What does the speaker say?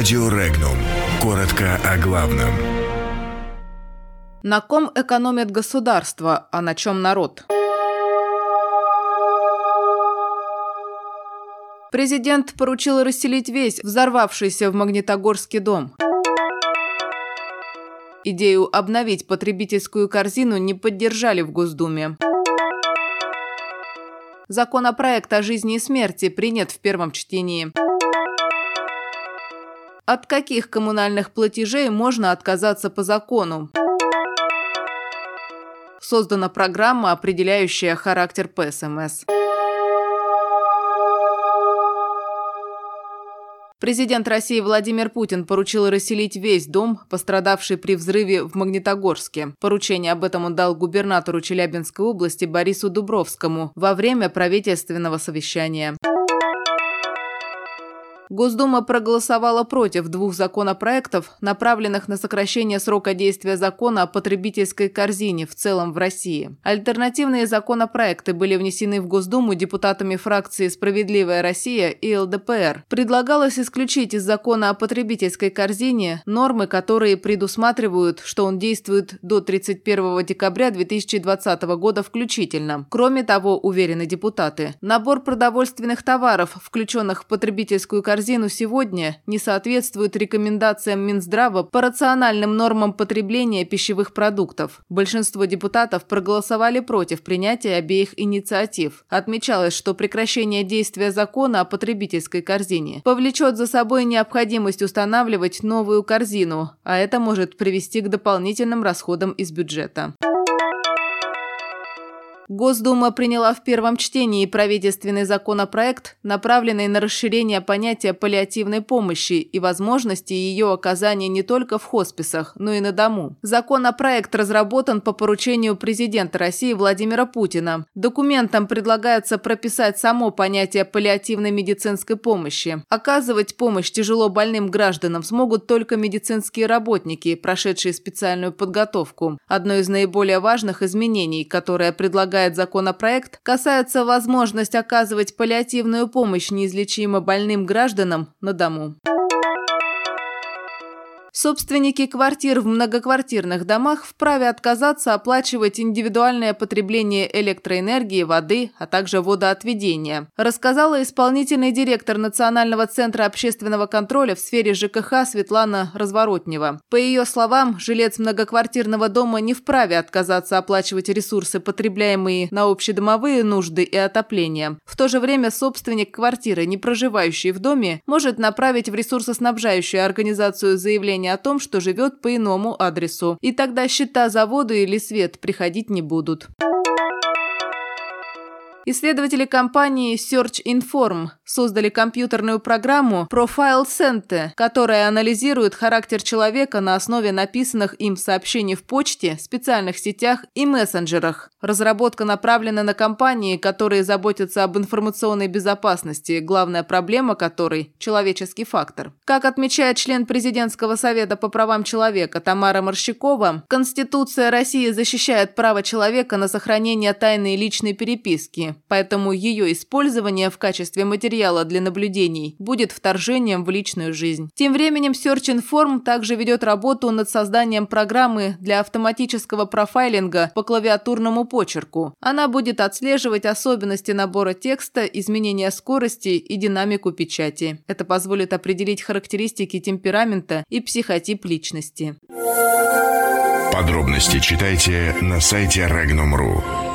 Радио Регнум. Коротко о главном. На ком экономит государство, а на чем народ? Президент поручил расселить весь взорвавшийся в Магнитогорске дом. Идею обновить потребительскую корзину не поддержали в Госдуме. Законопроект о жизни и смерти принят в первом чтении. От каких коммунальных платежей можно отказаться по закону? Создана программа, определяющая характер ПСМС. Президент России Владимир Путин поручил расселить весь дом, пострадавший при взрыве в Магнитогорске. Поручение об этом он дал губернатору Челябинской области Борису Дубровскому во время правительственного совещания. Госдума проголосовала против двух законопроектов, направленных на сокращение срока действия закона о потребительской корзине в целом в России. Альтернативные законопроекты были внесены в Госдуму депутатами фракции «Справедливая Россия» и ЛДПР. Предлагалось исключить из закона о потребительской корзине нормы, которые предусматривают, что он действует до 31 декабря 2020 года включительно. Кроме того, уверены депутаты, набор продовольственных товаров, включенных в потребительскую корзину, корзину сегодня не соответствует рекомендациям Минздрава по рациональным нормам потребления пищевых продуктов. Большинство депутатов проголосовали против принятия обеих инициатив. Отмечалось, что прекращение действия закона о потребительской корзине повлечет за собой необходимость устанавливать новую корзину, а это может привести к дополнительным расходам из бюджета. Госдума приняла в первом чтении правительственный законопроект, направленный на расширение понятия паллиативной помощи и возможности ее оказания не только в хосписах, но и на дому. Законопроект разработан по поручению президента России Владимира Путина. Документом предлагается прописать само понятие паллиативной медицинской помощи. Оказывать помощь тяжело больным гражданам смогут только медицинские работники, прошедшие специальную подготовку. Одно из наиболее важных изменений, которое предлагает предлагает законопроект, касается возможность оказывать паллиативную помощь неизлечимо больным гражданам на дому. Собственники квартир в многоквартирных домах вправе отказаться оплачивать индивидуальное потребление электроэнергии, воды, а также водоотведения, рассказала исполнительный директор Национального центра общественного контроля в сфере ЖКХ Светлана Разворотнева. По ее словам, жилец многоквартирного дома не вправе отказаться оплачивать ресурсы, потребляемые на общедомовые нужды и отопление. В то же время собственник квартиры, не проживающий в доме, может направить в ресурсоснабжающую организацию заявление о том, что живет по иному адресу. И тогда счета за воду или свет приходить не будут. Исследователи компании Search Inform создали компьютерную программу Profile Center, которая анализирует характер человека на основе написанных им сообщений в почте, специальных сетях и мессенджерах. Разработка направлена на компании, которые заботятся об информационной безопасности, главная проблема которой – человеческий фактор. Как отмечает член президентского совета по правам человека Тамара Морщикова, Конституция России защищает право человека на сохранение тайной личной переписки, поэтому ее использование в качестве материала для наблюдений будет вторжением в личную жизнь. Тем временем Search Inform также ведет работу над созданием программы для автоматического профайлинга по клавиатурному почерку. Она будет отслеживать особенности набора текста, изменения скорости и динамику печати. Это позволит определить характеристики темперамента и психотип личности. Подробности читайте на сайте Regnum.ru.